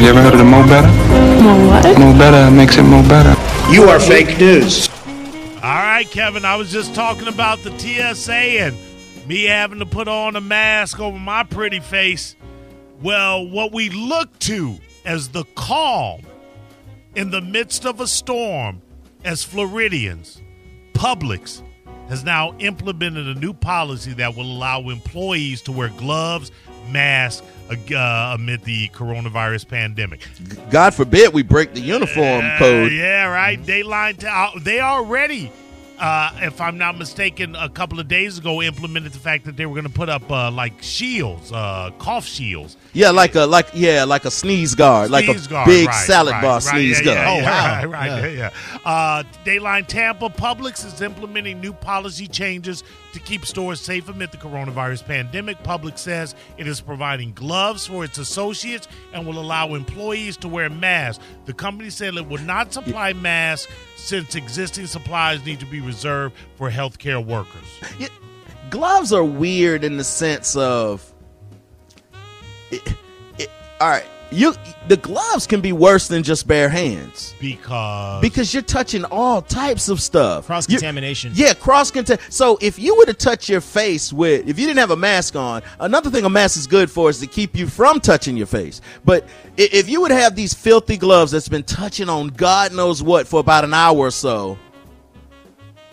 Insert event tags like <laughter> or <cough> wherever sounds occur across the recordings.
You ever heard of the Mo Better? Mo what? Mo Better makes it Mo Better. You are fake news. All right, Kevin, I was just talking about the TSA and me having to put on a mask over my pretty face. Well, what we look to as the calm in the midst of a storm as Floridians, Publix has now implemented a new policy that will allow employees to wear gloves, masks uh, amid the coronavirus pandemic. God forbid we break the uniform Uh, code. Yeah, right. Dateline. T- uh, they already, uh, if I'm not mistaken, a couple of days ago implemented the fact that they were going to put up uh, like shields, uh, cough shields. Yeah, like a like yeah, like a sneeze guard, like a guard, big right, salad right, bar right, sneeze yeah, guard. yeah, oh yeah, wow, <laughs> Right, right, yeah. yeah. Uh, Dateline Tampa Publix is implementing new policy changes to keep stores safe amid the coronavirus pandemic. Publix says it is providing gloves for its associates and will allow employees to wear masks. The company said it will not supply masks since existing supplies need to be reserved for healthcare workers. Yeah, gloves are weird in the sense of it, it, all right you the gloves can be worse than just bare hands. Because because you're touching all types of stuff. Cross contamination. yeah cross content so if you were to touch your face with if you didn't have a mask on another thing a mask is good for is to keep you from touching your face. But if you would have these filthy gloves that's been touching on god knows what for about an hour or so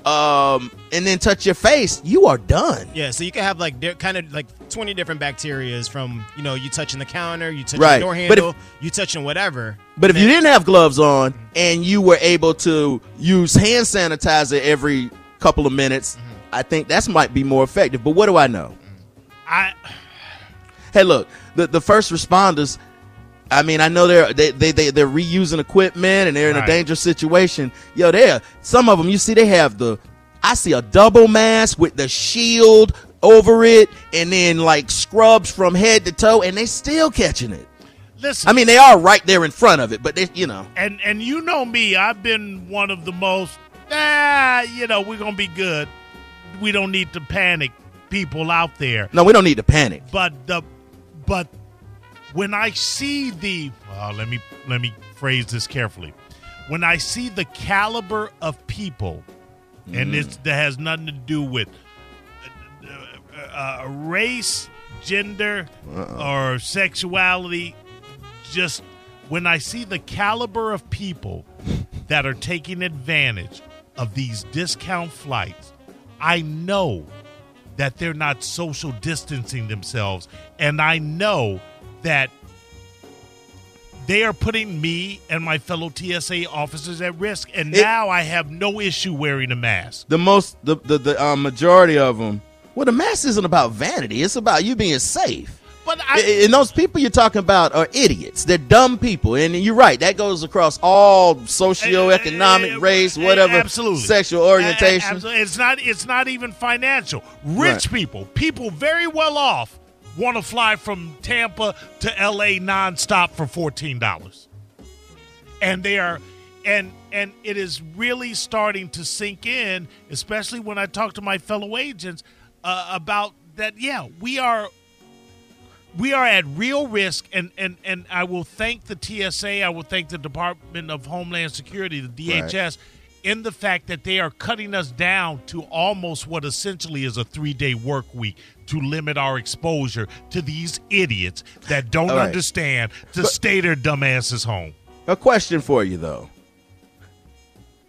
um and then touch your face you are done Yeah, so you can have like di- kind of like 20 different bacterias from, you know, you touching the counter, you touching Right. the door But if- handle, you touching whatever. But if you didn't have gloves on and you were able to use hand sanitizer every couple of minutes, I think that's might be more effective. But what do I know? I Hey, look, the the first responders. I mean, I know they're they they, they they're reusing equipment and they're in Right. a dangerous situation. Yo, there some of them you see they have the I see a double mask with the shield over it and then like scrubs from head to toe and they still catching it. listen. I mean, they are right there in front of it, but they, you know. and and you know me, I've been one of the most ah, you know, we're gonna be good. We don't need to panic people out there. No, we don't need to panic. But the but when I see the uh, let me let me phrase this carefully. When I see the caliber of people, and this that has nothing to do with uh, uh, race, gender, or sexuality, just when I see the caliber of people that are taking advantage of these discount flights, I know that they're not social distancing themselves. And I know that they are putting me and my fellow TSA officers at risk. And It- now I have no issue wearing a mask. the most the the, the uh, majority of them well the mask isn't about vanity it's about you being safe But I, and those people you're talking about are idiots they're dumb people and you're right that goes across all socioeconomic Uh, uh, race uh, whattever absolutely. sexual orientation absolutely. It's not. It's not even financial. Rich Right. people, people very well off, want to fly from Tampa to L.A. nonstop for fourteen dollars, and they are, and and it is really starting to sink in, especially when I talk to my fellow agents uh, about that. Yeah, we are we are at real risk and, and, and I will thank the TSA, I will thank the Department of Homeland Security, the DHS, in the fact that they are cutting us down to almost what essentially is a three day work week to limit our exposure to these idiots that don't right. understand to stay their dumbasses home. a question for you though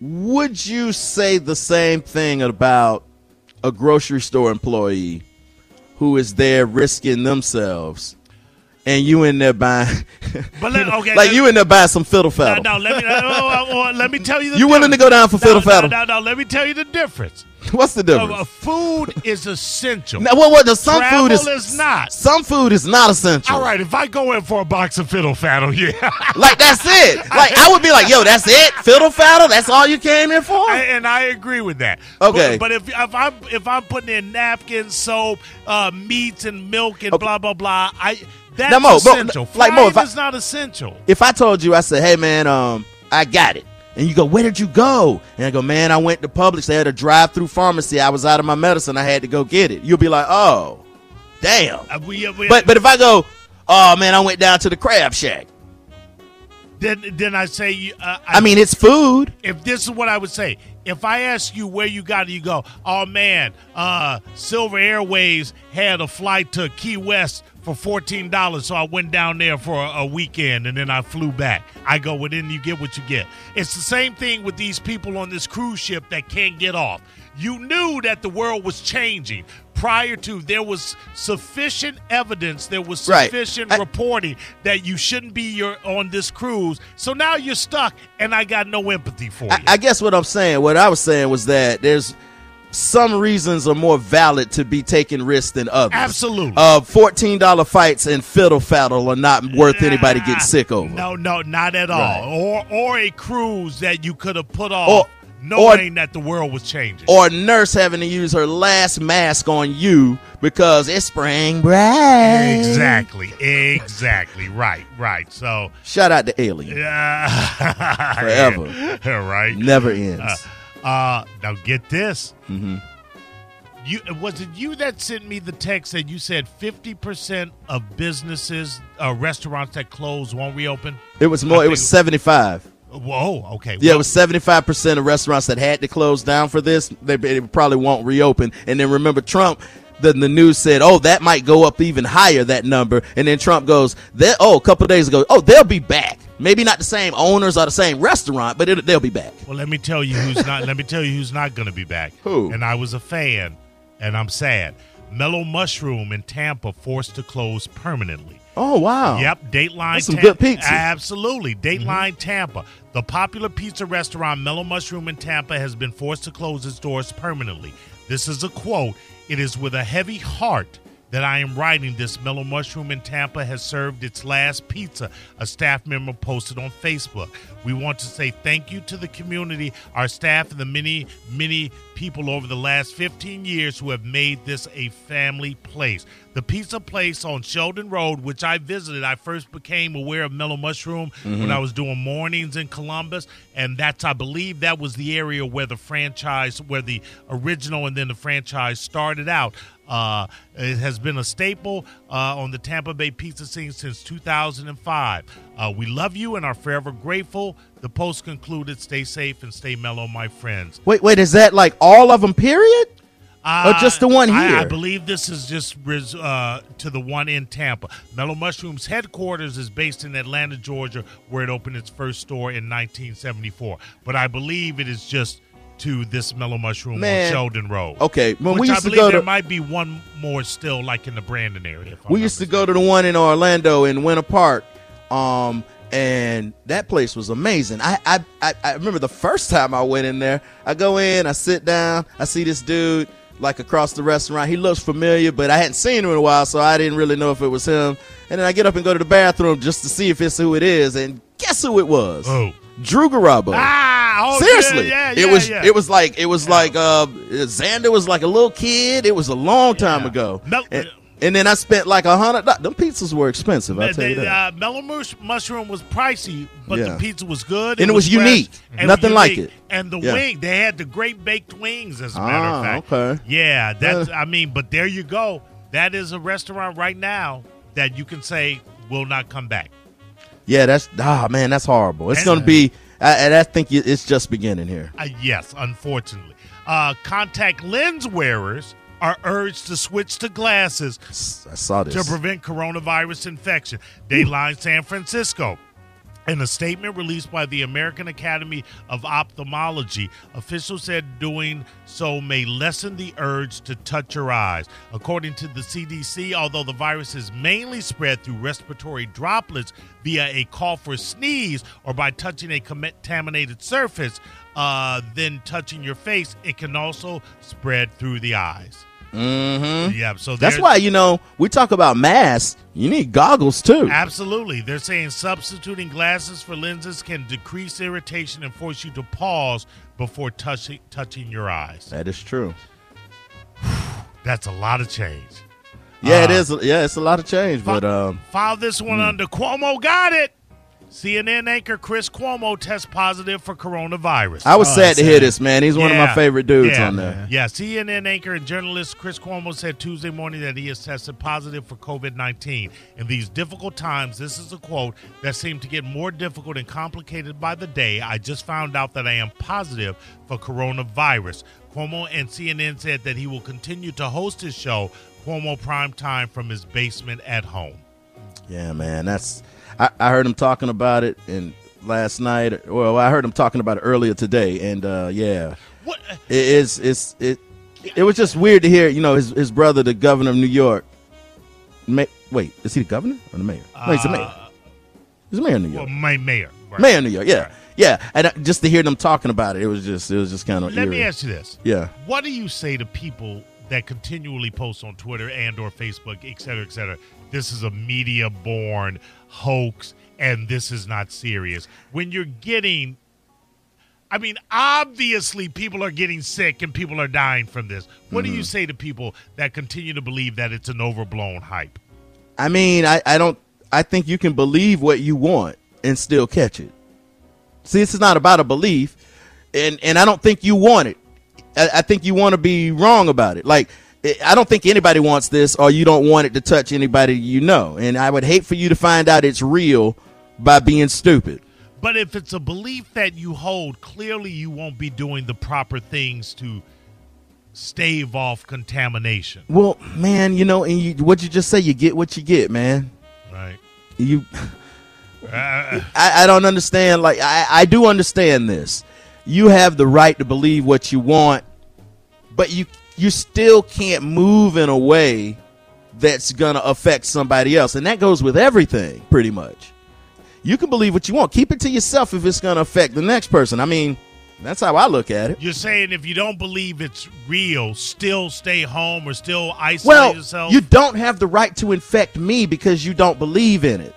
would you say the same thing about a grocery store employee who is there risking themselves and you in there buying <laughs> But let, okay, like let- you in there buying some fiddle faddle. no, let me oh, oh, oh, let me tell you <laughs> the You willing to go down for No, fiddle no, faddle? No, no, let me tell you the difference. <laughs> what's the difference Uh, food is essential. Now, what? What? The some Travel food is, is not. Some food is not essential. All right, if I go in for a box of fiddle faddle, <laughs> yeah, Like that's it. <laughs> Like I would be like, yo, that's it. Fiddle faddle. That's all you came in for. I- and I agree with that. Okay. but, but if if I'm if I'm putting in napkins, soap, uh, meats, and milk, and Okay. blah blah blah, I that's Now, Mo, Mo, essential. like, Mo, if I- is not essential. if I told you, I said, hey man, um, I got it. And you go, where did you go? And I go, man, I went to Publix. They had a drive-through pharmacy. I was out of my medicine. I had to go get it. You'll be like, oh, damn. Uh, we, we, But but if I go, oh man, I went down to the Crab Shack. then then I say, uh, I mean, it's food. if this is what I would say, if I ask you where you got it, you go, oh man, uh, Silver Airways had a flight to Key West for fourteen dollars, so I went down there for a, a weekend and then I flew back. I go, well then you get what you get. It's the same thing with these people on this cruise ship that can't get off. You knew that the world was changing prior to there was sufficient evidence, there was Right. sufficient I- reporting that you shouldn't be your, on this cruise. So now you're stuck, and I got no empathy for you. I, I guess what I'm saying, what I was saying was that there's some reasons are more valid to be taking risks than others. Absolutely. Uh, fourteen dollar fights and fiddle faddle are not worth anybody getting sick over. No, no, not at all. Right. Or or a cruise that you could have put off, Or- knowing that the world was changing. Or a nurse having to use her last mask on you because it's spring break. exactly, exactly. Right, right. So, Shout out to Alien. yeah, <laughs> Forever. right. Never ends. Uh, now get this. Mm-hmm. You was it you that sent me the text that you said fifty percent of businesses, uh, restaurants that close won't reopen. it was more. I It was seventy five. Whoa, okay. Yeah, it was seventy five percent of restaurants that had to close down for this. They, they probably won't reopen. And then remember, Trump. The, the news said, "Oh, that might go up even higher that number." And then Trump goes, "That oh, a couple of days ago, oh, they'll be back. Maybe not the same owners or the same restaurant, but it, they'll be back." Well, let me tell you who's not. let me tell you who's not going to be back. <laughs> Who? And I was a fan, and I'm sad. Mellow Mushroom in Tampa forced to close permanently. Oh wow! Yep, Dateline. That's some Tampa. good pizza. Mm-hmm. Absolutely, Dateline Tampa. The popular pizza restaurant Mellow Mushroom in Tampa has been forced to close its doors permanently. This is a quote. It is with a heavy heart that I am writing this. Mellow Mushroom in Tampa has served its last pizza. A staff member posted on Facebook. We want to say thank you to the community, our staff, and the many, many people over the last 15 years who have made this a family place. The pizza place on Sheldon Road, which I visited, I first became aware of Mellow Mushroom mm-hmm. when I was doing mornings in Columbus, and that's I believe that was the area where the franchise, where the original and then the franchise started out. Uh, it has been a staple uh, on the Tampa Bay pizza scene since 2005. Uh, we love you and are forever grateful. The post concluded, "Stay safe and stay mellow, my friends." Wait, wait, is that like all of them? Period. Uh, Or just the one I, I believe this is just res- uh, to the one in Tampa. Mellow Mushrooms headquarters is based in Atlanta, Georgia, where it opened its first store in 1974. But I believe it is just to this Mellow Mushroom Man. on Sheldon Road. Okay, when Which we I used to believe go there to might be one more still, like in the Brandon area. if I'm we used to go to the one in Orlando in Winter Park, um, and that place was amazing. I, I I I remember the first time I went in there. I go in, I sit down, I see this dude like across the restaurant. He looks familiar, but I hadn't seen him in a while, so I didn't really know if it was him. And then I get up and go to the bathroom just to see if it's who it is, and guess who it was? Who? Drew Garabo. Ah, oh, Seriously, yeah, yeah, it was yeah. it was like it was like uh Xander was like a little kid. It was a long time ago. Mel- and, and then I spent like a hundred. Them pizzas were expensive. I'll The- tell you that. Uh, Mellow Mushroom was pricey, but the pizza was good. And it was fresh, unique. and Nothing like it. And the wing, they had the great baked wings, as a matter Ah, of fact. okay. Yeah, that's. I mean, but there you go. That is a restaurant right now that you can say will not come back. yeah, that's ah man, that's horrible. It's And- gonna be. I, and I think it's just beginning here. Uh, yes, unfortunately. Uh, contact lens wearers are urged to switch to glasses I saw this. to prevent coronavirus infection. Dateline San Francisco. In a statement released by the American Academy of Ophthalmology, officials said doing so may lessen the urge to touch your eyes. According to the CDC, although the virus is mainly spread through respiratory droplets via a cough or sneeze or by touching a contaminated surface, uh, then touching your face, it can also spread through the eyes. Mm-hmm. Yeah, so That's why you know we talk about masks. You need goggles too. Absolutely. They're saying substituting glasses for lenses can decrease irritation and force you to pause before touching touching your eyes. That is true. <sighs> That's a lot of change. Yeah, it Uh, is. Yeah, it's a lot of change, but um, File this one under Cuomo got it. CNN anchor Chris Cuomo tests positive for coronavirus. I was Oh, sad to hear this, man. He's one of my favorite dudes yeah. on there. Yeah, CNN anchor and journalist Chris Cuomo said Tuesday morning that he has tested positive for COVID 19. In these difficult times, this is a quote that seemed to get more difficult and complicated by the day. I just found out that I am positive for coronavirus. Cuomo and CNN said that he will continue to host his show, Cuomo Prime Time, from his basement at home. Yeah, man. That's I, I heard him talking about it and last night. Well, I heard him talking about it earlier today, and uh, yeah, What? it is. It's it. It was just weird to hear. You know, his his brother, the governor of New York. Ma- wait, is he the governor or the mayor? no, he's the mayor. He's the mayor of New York. Well, my mayor. Right. mayor of New York. Yeah, Right. yeah. And uh, just to hear them talking about it, it was just it was just kind of. Let me ask you this. Yeah. What do you say to people that continually post on Twitter and or Facebook, et cetera, et cetera? This is a media born hoax and this is not serious. When you're getting I mean, obviously people are getting sick and people are dying from this. What Mm-hmm. do you say to people that continue to believe that it's an overblown hype? I mean, I, I don't. I think you can believe what you want and still catch it. See, this is not about a belief, and and I don't think you want it. I, I think you want to be wrong about it. Like I don't think anybody wants this, or you don't want it to touch anybody you know. And I would hate for you to find out it's real by being stupid. But if it's a belief that you hold, clearly you won't be doing the proper things to stave off contamination. Well, man, you know, and you, what you just say, you get what you get, man. Right. You. Uh, <laughs> I, I don't understand. Like I, I do understand this. You have the right to believe what you want, but you you still can't move in a way that's gonna affect somebody else, and that goes with everything, pretty much. You can believe what you want. Keep it to yourself if it's gonna affect the next person. I mean, that's how I look at it. You're saying if you don't believe it's real, still stay home or still isolate Well, yourself. you don't have the right to infect me because you don't believe in it.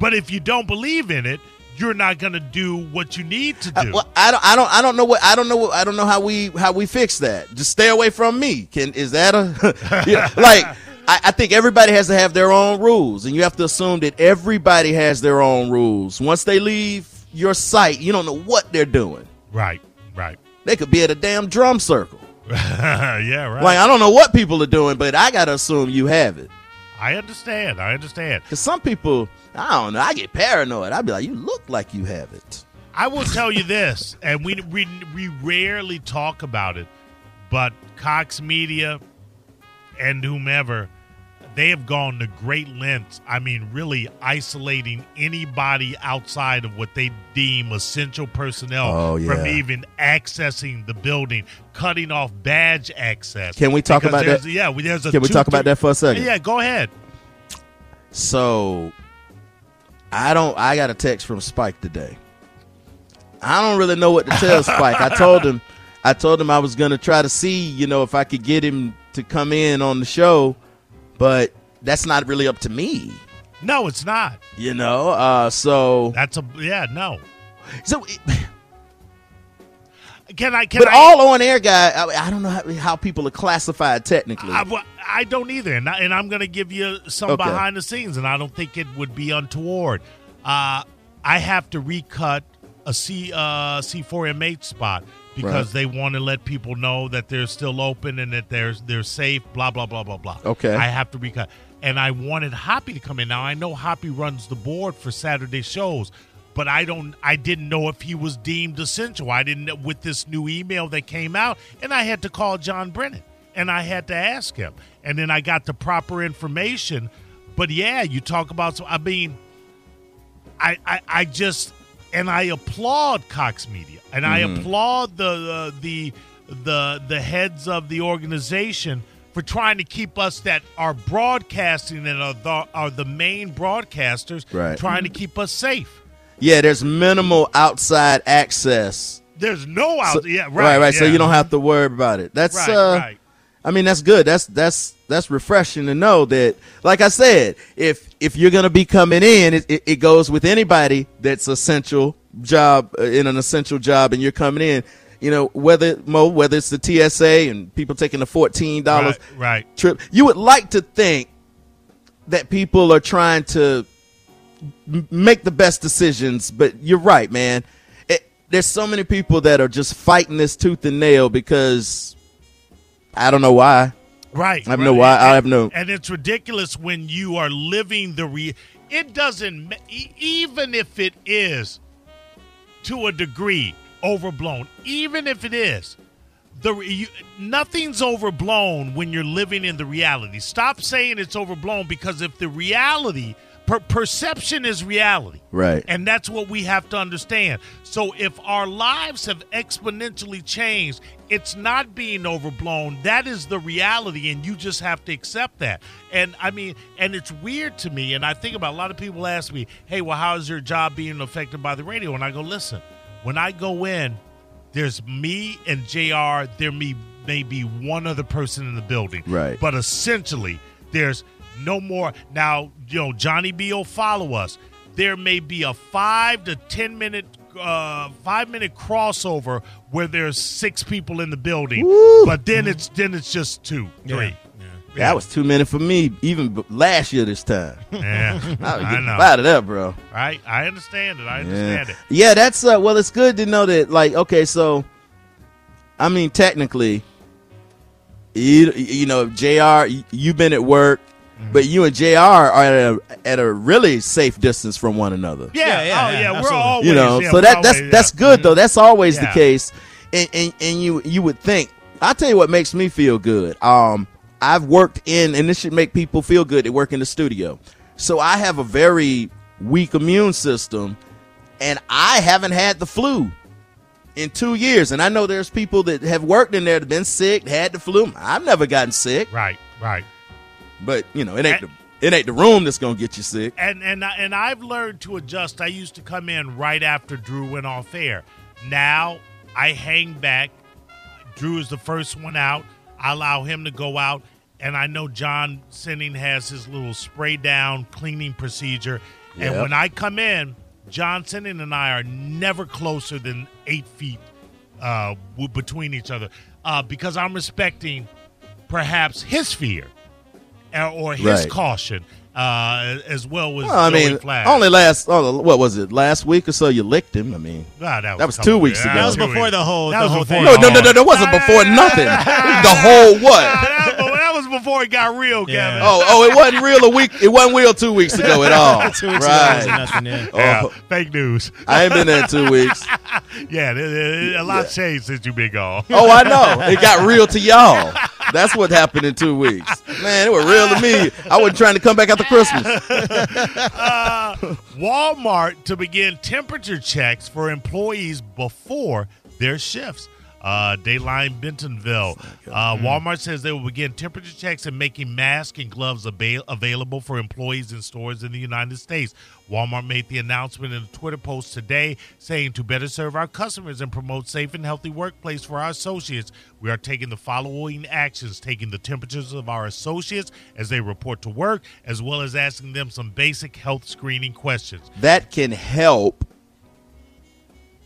but if you don't believe in it, you're not going to do what you need to Uh, do. well, I don't, I don't, I don't know what, I don't know what, I don't know how we, how we fix that. Just stay away from me. Can is that a, <laughs> yeah, like? I, I think everybody has to have their own rules, and you have to assume that everybody has their own rules. Once they leave your site, you don't know what they're doing. right, right. They could be at a damn drum circle. <laughs> yeah, right. Like I don't know what people are doing, but I gotta assume you have it. I understand. I understand. Because some people, I don't know, I get paranoid. I'd be like, you look like you have it. I will tell you this, and we, we we rarely talk about it, but Cox Media and whomever, they have gone to great lengths. I mean, really isolating anybody outside of what they deem essential personnel Oh, from even accessing the building, cutting off badge access. Can we talk about that? Yeah, we- there's a Can we two- talk about that for a second? Yeah, go ahead. So I don't I got a text from Spike today. I don't really know what to tell <laughs> Spike. I told him I told him I was gonna try to see, you know, if I could get him to come in on the show, but that's not really up to me. No, it's not. You know? Uh so That's a yeah. No. so it- Can I? Can but I? all on air guy, I, I don't know how, how people are classified technically. I, I don't either, and, I, and I'm going to give you some Okay. behind the scenes, and I don't think it would be untoward. Uh, I have to recut a C uh, C4MH spot because Right. they want to let people know that they're still open and that they're they're safe. Blah blah blah blah blah. Okay. I have to recut, and I wanted Hoppy to come in. Now I know Hoppy runs the board for Saturday shows. But I don't. I didn't know if he was deemed essential. I didn't with this new email that came out, and I had to call John Brennan and I had to ask him, and then I got the proper information. But yeah, you talk about. So I mean, I I, I just and I applaud Cox Media, and I applaud the the the the heads of the organization for trying to keep us that are broadcasting and are the, are the main broadcasters, Right. trying to keep us safe. yeah, there's minimal outside access. There's no out. So- yeah, right, right, So yeah. you don't have to worry about it. That's Right, uh right. I mean, that's good. That's that's that's refreshing to know that. Like I said, if if you're gonna be coming in, it, it, it goes with anybody that's essential job uh, in an essential job, and you're coming in. You know, whether Mo, whether it's the TSA and people taking the fourteen dollars Right, right. trip, you would like to think that people are trying to, m- make the best decisions. But you're right, man. It, there's so many people that are just fighting this tooth and nail because I don't know why. Right. I have right. no why- I have no- And it's ridiculous when you are living the re. It doesn't even if it is to a degree overblown. Even if it is, the you, nothing's overblown when you're living in the reality. Stop saying it's overblown because if the reality per- perception is reality. Right. And that's what we have to understand. So if our lives have exponentially changed, it's not being overblown. That is the reality, and you just have to accept that. And I mean, and it's weird to me, and I think about a lot of people ask me, hey, well, how is your job being affected by the radio? And I go, listen, when I go in, there's me and JR, there may, may be one other person in the building. Right. But essentially, there's no more. Now, you know, Johnny B will follow us. There may be a five to ten minute, uh, five minute crossover where there's six people in the building, but then it's then it's just two, three. That was two minutes for me, even last year this time. <laughs> Yeah, <laughs> I was I getting know. out of that, bro. Right? I understand it. I Yeah. understand it. yeah, that's uh, well. It's good to know that. Like, okay, so, I mean, technically, you you know, Jr. You've been at work, Mm-hmm. but you and Jr. are at a at a really safe distance from one another. Yeah, Yeah, yeah, oh yeah, yeah. We're absolutely. always, you know, yeah, so that that's always- that's yeah. good though. That's always Yeah. the case, and, and and you you would think. I tell you what makes me feel good. Um, I've worked in, and this should make people feel good. They work in the studio, so I have a very weak immune system, and I haven't had the flu in two years. And I know there's people that have worked in there that have been sick, had the flu. I've never gotten sick, Right, right. But you know, it ain't the it ain't the room that's gonna get you sick. and and and I've learned to adjust. I used to come in right after Drew went off air. Now I hang back. Drew is the first one out. I allow him to go out, and I know John Sinning has his little spray down cleaning procedure. And when I come in, John Sinning and I are never closer than eight feet uh, between each other uh, because I'm respecting perhaps his fear or his Right. caution uh, as well as Well, I Joey mean, Flash. only last oh, what was it last week or so? You licked him. I mean, that was, that was two weeks ago. That was before the whole- That the was whole before thing. no, no, no, no, that wasn't before <laughs> nothing. the whole what? That, that was before it got real, Yeah. Kevin. Oh, oh, it wasn't real a week. It wasn't real two weeks ago at all. <laughs> Two weeks ago nothing. Oh, yeah. Yeah, Oh, fake news. I ain't been there in two weeks. <laughs> Yeah, there- there- a lot changed since you've been gone. Oh, I know. It got <laughs> real to y'all. That's what happened in two weeks. Man, it was real to me. I wasn't trying to come back after Christmas. Uh, Walmart to begin temperature checks for employees before their shifts. Uh, Dateline Bentonville. Uh, Walmart says they will begin temperature checks and making masks and gloves avail- available for employees in stores in the United States. Walmart made the announcement in a Twitter post today saying to better serve our customers and promote safe and healthy workplace for our associates, we are taking the following actions, taking the temperatures of our associates as they report to work, as well as asking them some basic health screening questions. That can help,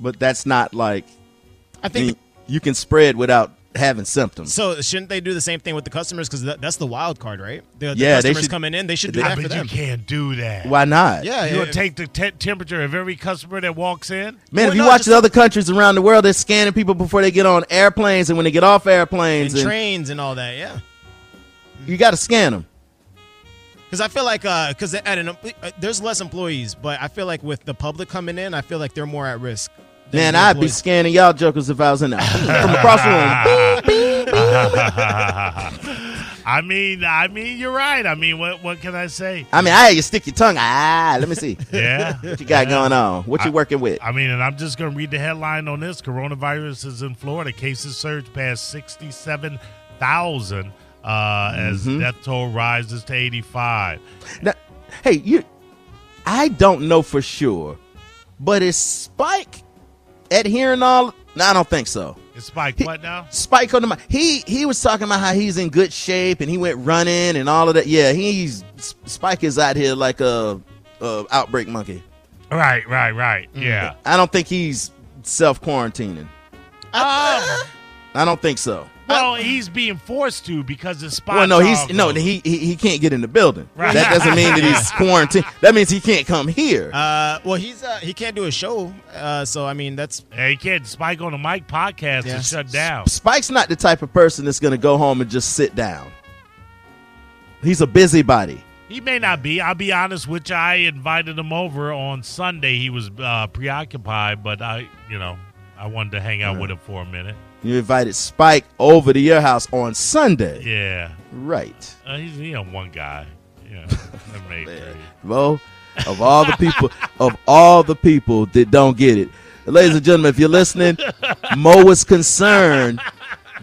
but that's not like I think. You can spread without having symptoms. So shouldn't they do the same thing with the customers? Because that, that's the wild card, right? The, the Yeah, they customers should- coming in, they should do they- that Yeah, for but them. you can't do that. Why not? Yeah, You would if- take the te- temperature of every customer that walks in. Man, Well, if you no, watch just- the other countries around the world, they're scanning people before they get on airplanes and when they get off airplanes. and And trains and all that. Yeah. you got to scan them. Because I feel like, because at an, uh, there's less employees, but I feel like with the public coming in, I feel like they're more at risk. Man, I'd be scanning y'all jokers if I was in there. From across the room. <laughs> Beep, beep, beep. I mean, I mean, you're right. I mean, what what can I say? I mean, I had you stick your tongue. Ah, let me see. <laughs> Yeah, What you got going on? What you working with? I mean, and I'm just going to read the headline on this: Coronavirus is in Florida. Cases surge past sixty-seven thousand uh, as Mm-hmm. death toll rises to eighty-five. Now, hey, you. I don't know for sure, but is Spike adhering all? No, I don't think so. It's Spike. What now? Spike on the mi- he he was talking about how he's in good shape and he went running and all of that. Yeah, he's Spike is out here like a, a outbreak monkey. Right, right, right. Mm. Yeah. I don't think he's self quarantining. Um, <laughs> I don't think so. Well, he's being forced to because the spot. Well, no, he's no, he, he he can't get in the building. Right. That doesn't mean that he's <laughs> quarantined. That means he can't come here. Uh, well, he's uh, he can't do a show. Uh, so I mean, that's Yeah, he can't spike on the mic podcast Yeah. to shut down. Spike's not the type of person that's going to go home and just sit down. He's a busybody. He may not be. I'll be honest which. I invited him over on Sunday. He was uh, preoccupied, but I, you know, I wanted to hang out with him for a minute. You invited Spike over to your house on Sunday. Yeah, Right. uh, he's you know one guy. Yeah, that. Mo, <laughs> of all the people, of all the people that don't get it, ladies and gentlemen, if you're listening, Mo is concerned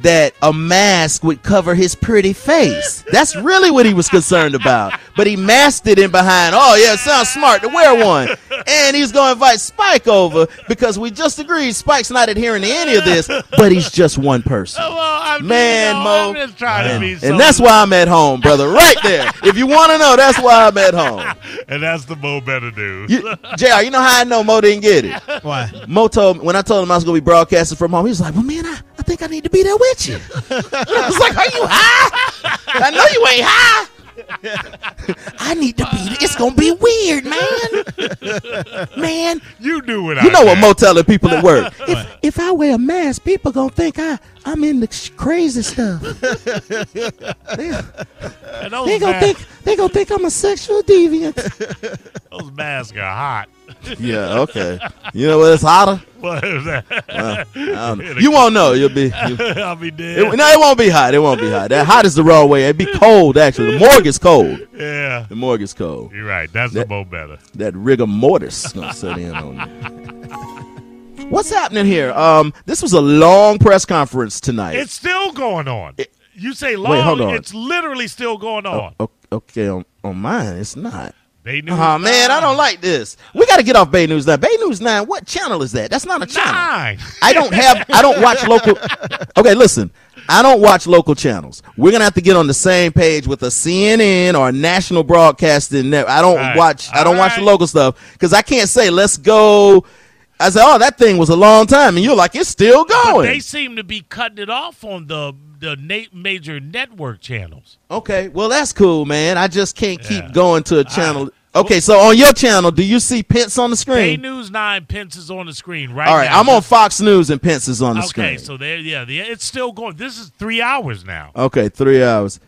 that a mask would cover his pretty face. That's really what he was concerned about. But he masked it in behind. Oh yeah, sounds smart to wear one. And he's going to invite Spike over because we just agreed Spike's not adhering to any of this, but he's just one person. Oh, <laughs> well, I'm Man, you know, Mo. I'm just trying to be. So, And that's why I'm at home, brother. Right there. If you want to know, that's why I'm at home. <laughs> and that's the Mo better do. You, JR, you know how I know Mo didn't get it? why. Mo told me, when I told him I was going to be broadcasting from home, he was like, well, man, I, I think I need to be there with you. <laughs> I was like, are you high? I know you ain't high. <laughs> I need to be It's to be weird, man. Man, you do it. you know what Mo telling people at work. <laughs> If, if I wear a mask, people to think I, I'm in the crazy stuff. they they mas- think, they gonna think I'm a sexual deviant. <laughs> those masks are hot. yeah, okay. You know what? It's hotter. <laughs> What is that? I don't <laughs> know. You won't know. You'll be. you- I'll be dead. It, no, it won't be hot. It won't be hot. That hot is the wrong way. It'd be cold, actually. The morgue is cold. yeah, The morgue is cold. you're right. That's That- the Mo better. That rigor mortis is gonna set in on you. What's happening here? Um, this was a long press conference tonight. It's still going on. You say long. Wait, hold on. It's literally still going on. O- okay, on, on mine, it's not. They knew. Oh man, I don't like this. We got to get off Bay News Nine. Bay News Nine. What channel is that? That's not a channel. nine. I don't have. I don't watch local. <laughs> Okay, listen. I don't watch local channels. We're gonna have to get on the same page with a CNN or a national broadcasting network. I don't right. watch. I don't All watch the local stuff because I can't say let's go. I said, oh, that thing was a long time, and you're like, it's still But going. they seem to be cutting it off on the the na- major network channels. okay, well that's cool, man. I just can't Yeah. keep going to a channel. right. Okay, so on your channel, do you see Pence on the Bay screen? News Nine Pence is on the screen right All right, now. I'm on Fox News and Pence is on the Okay, screen. Okay, so there, yeah, the, it's still going. This is three hours now. Okay, three hours.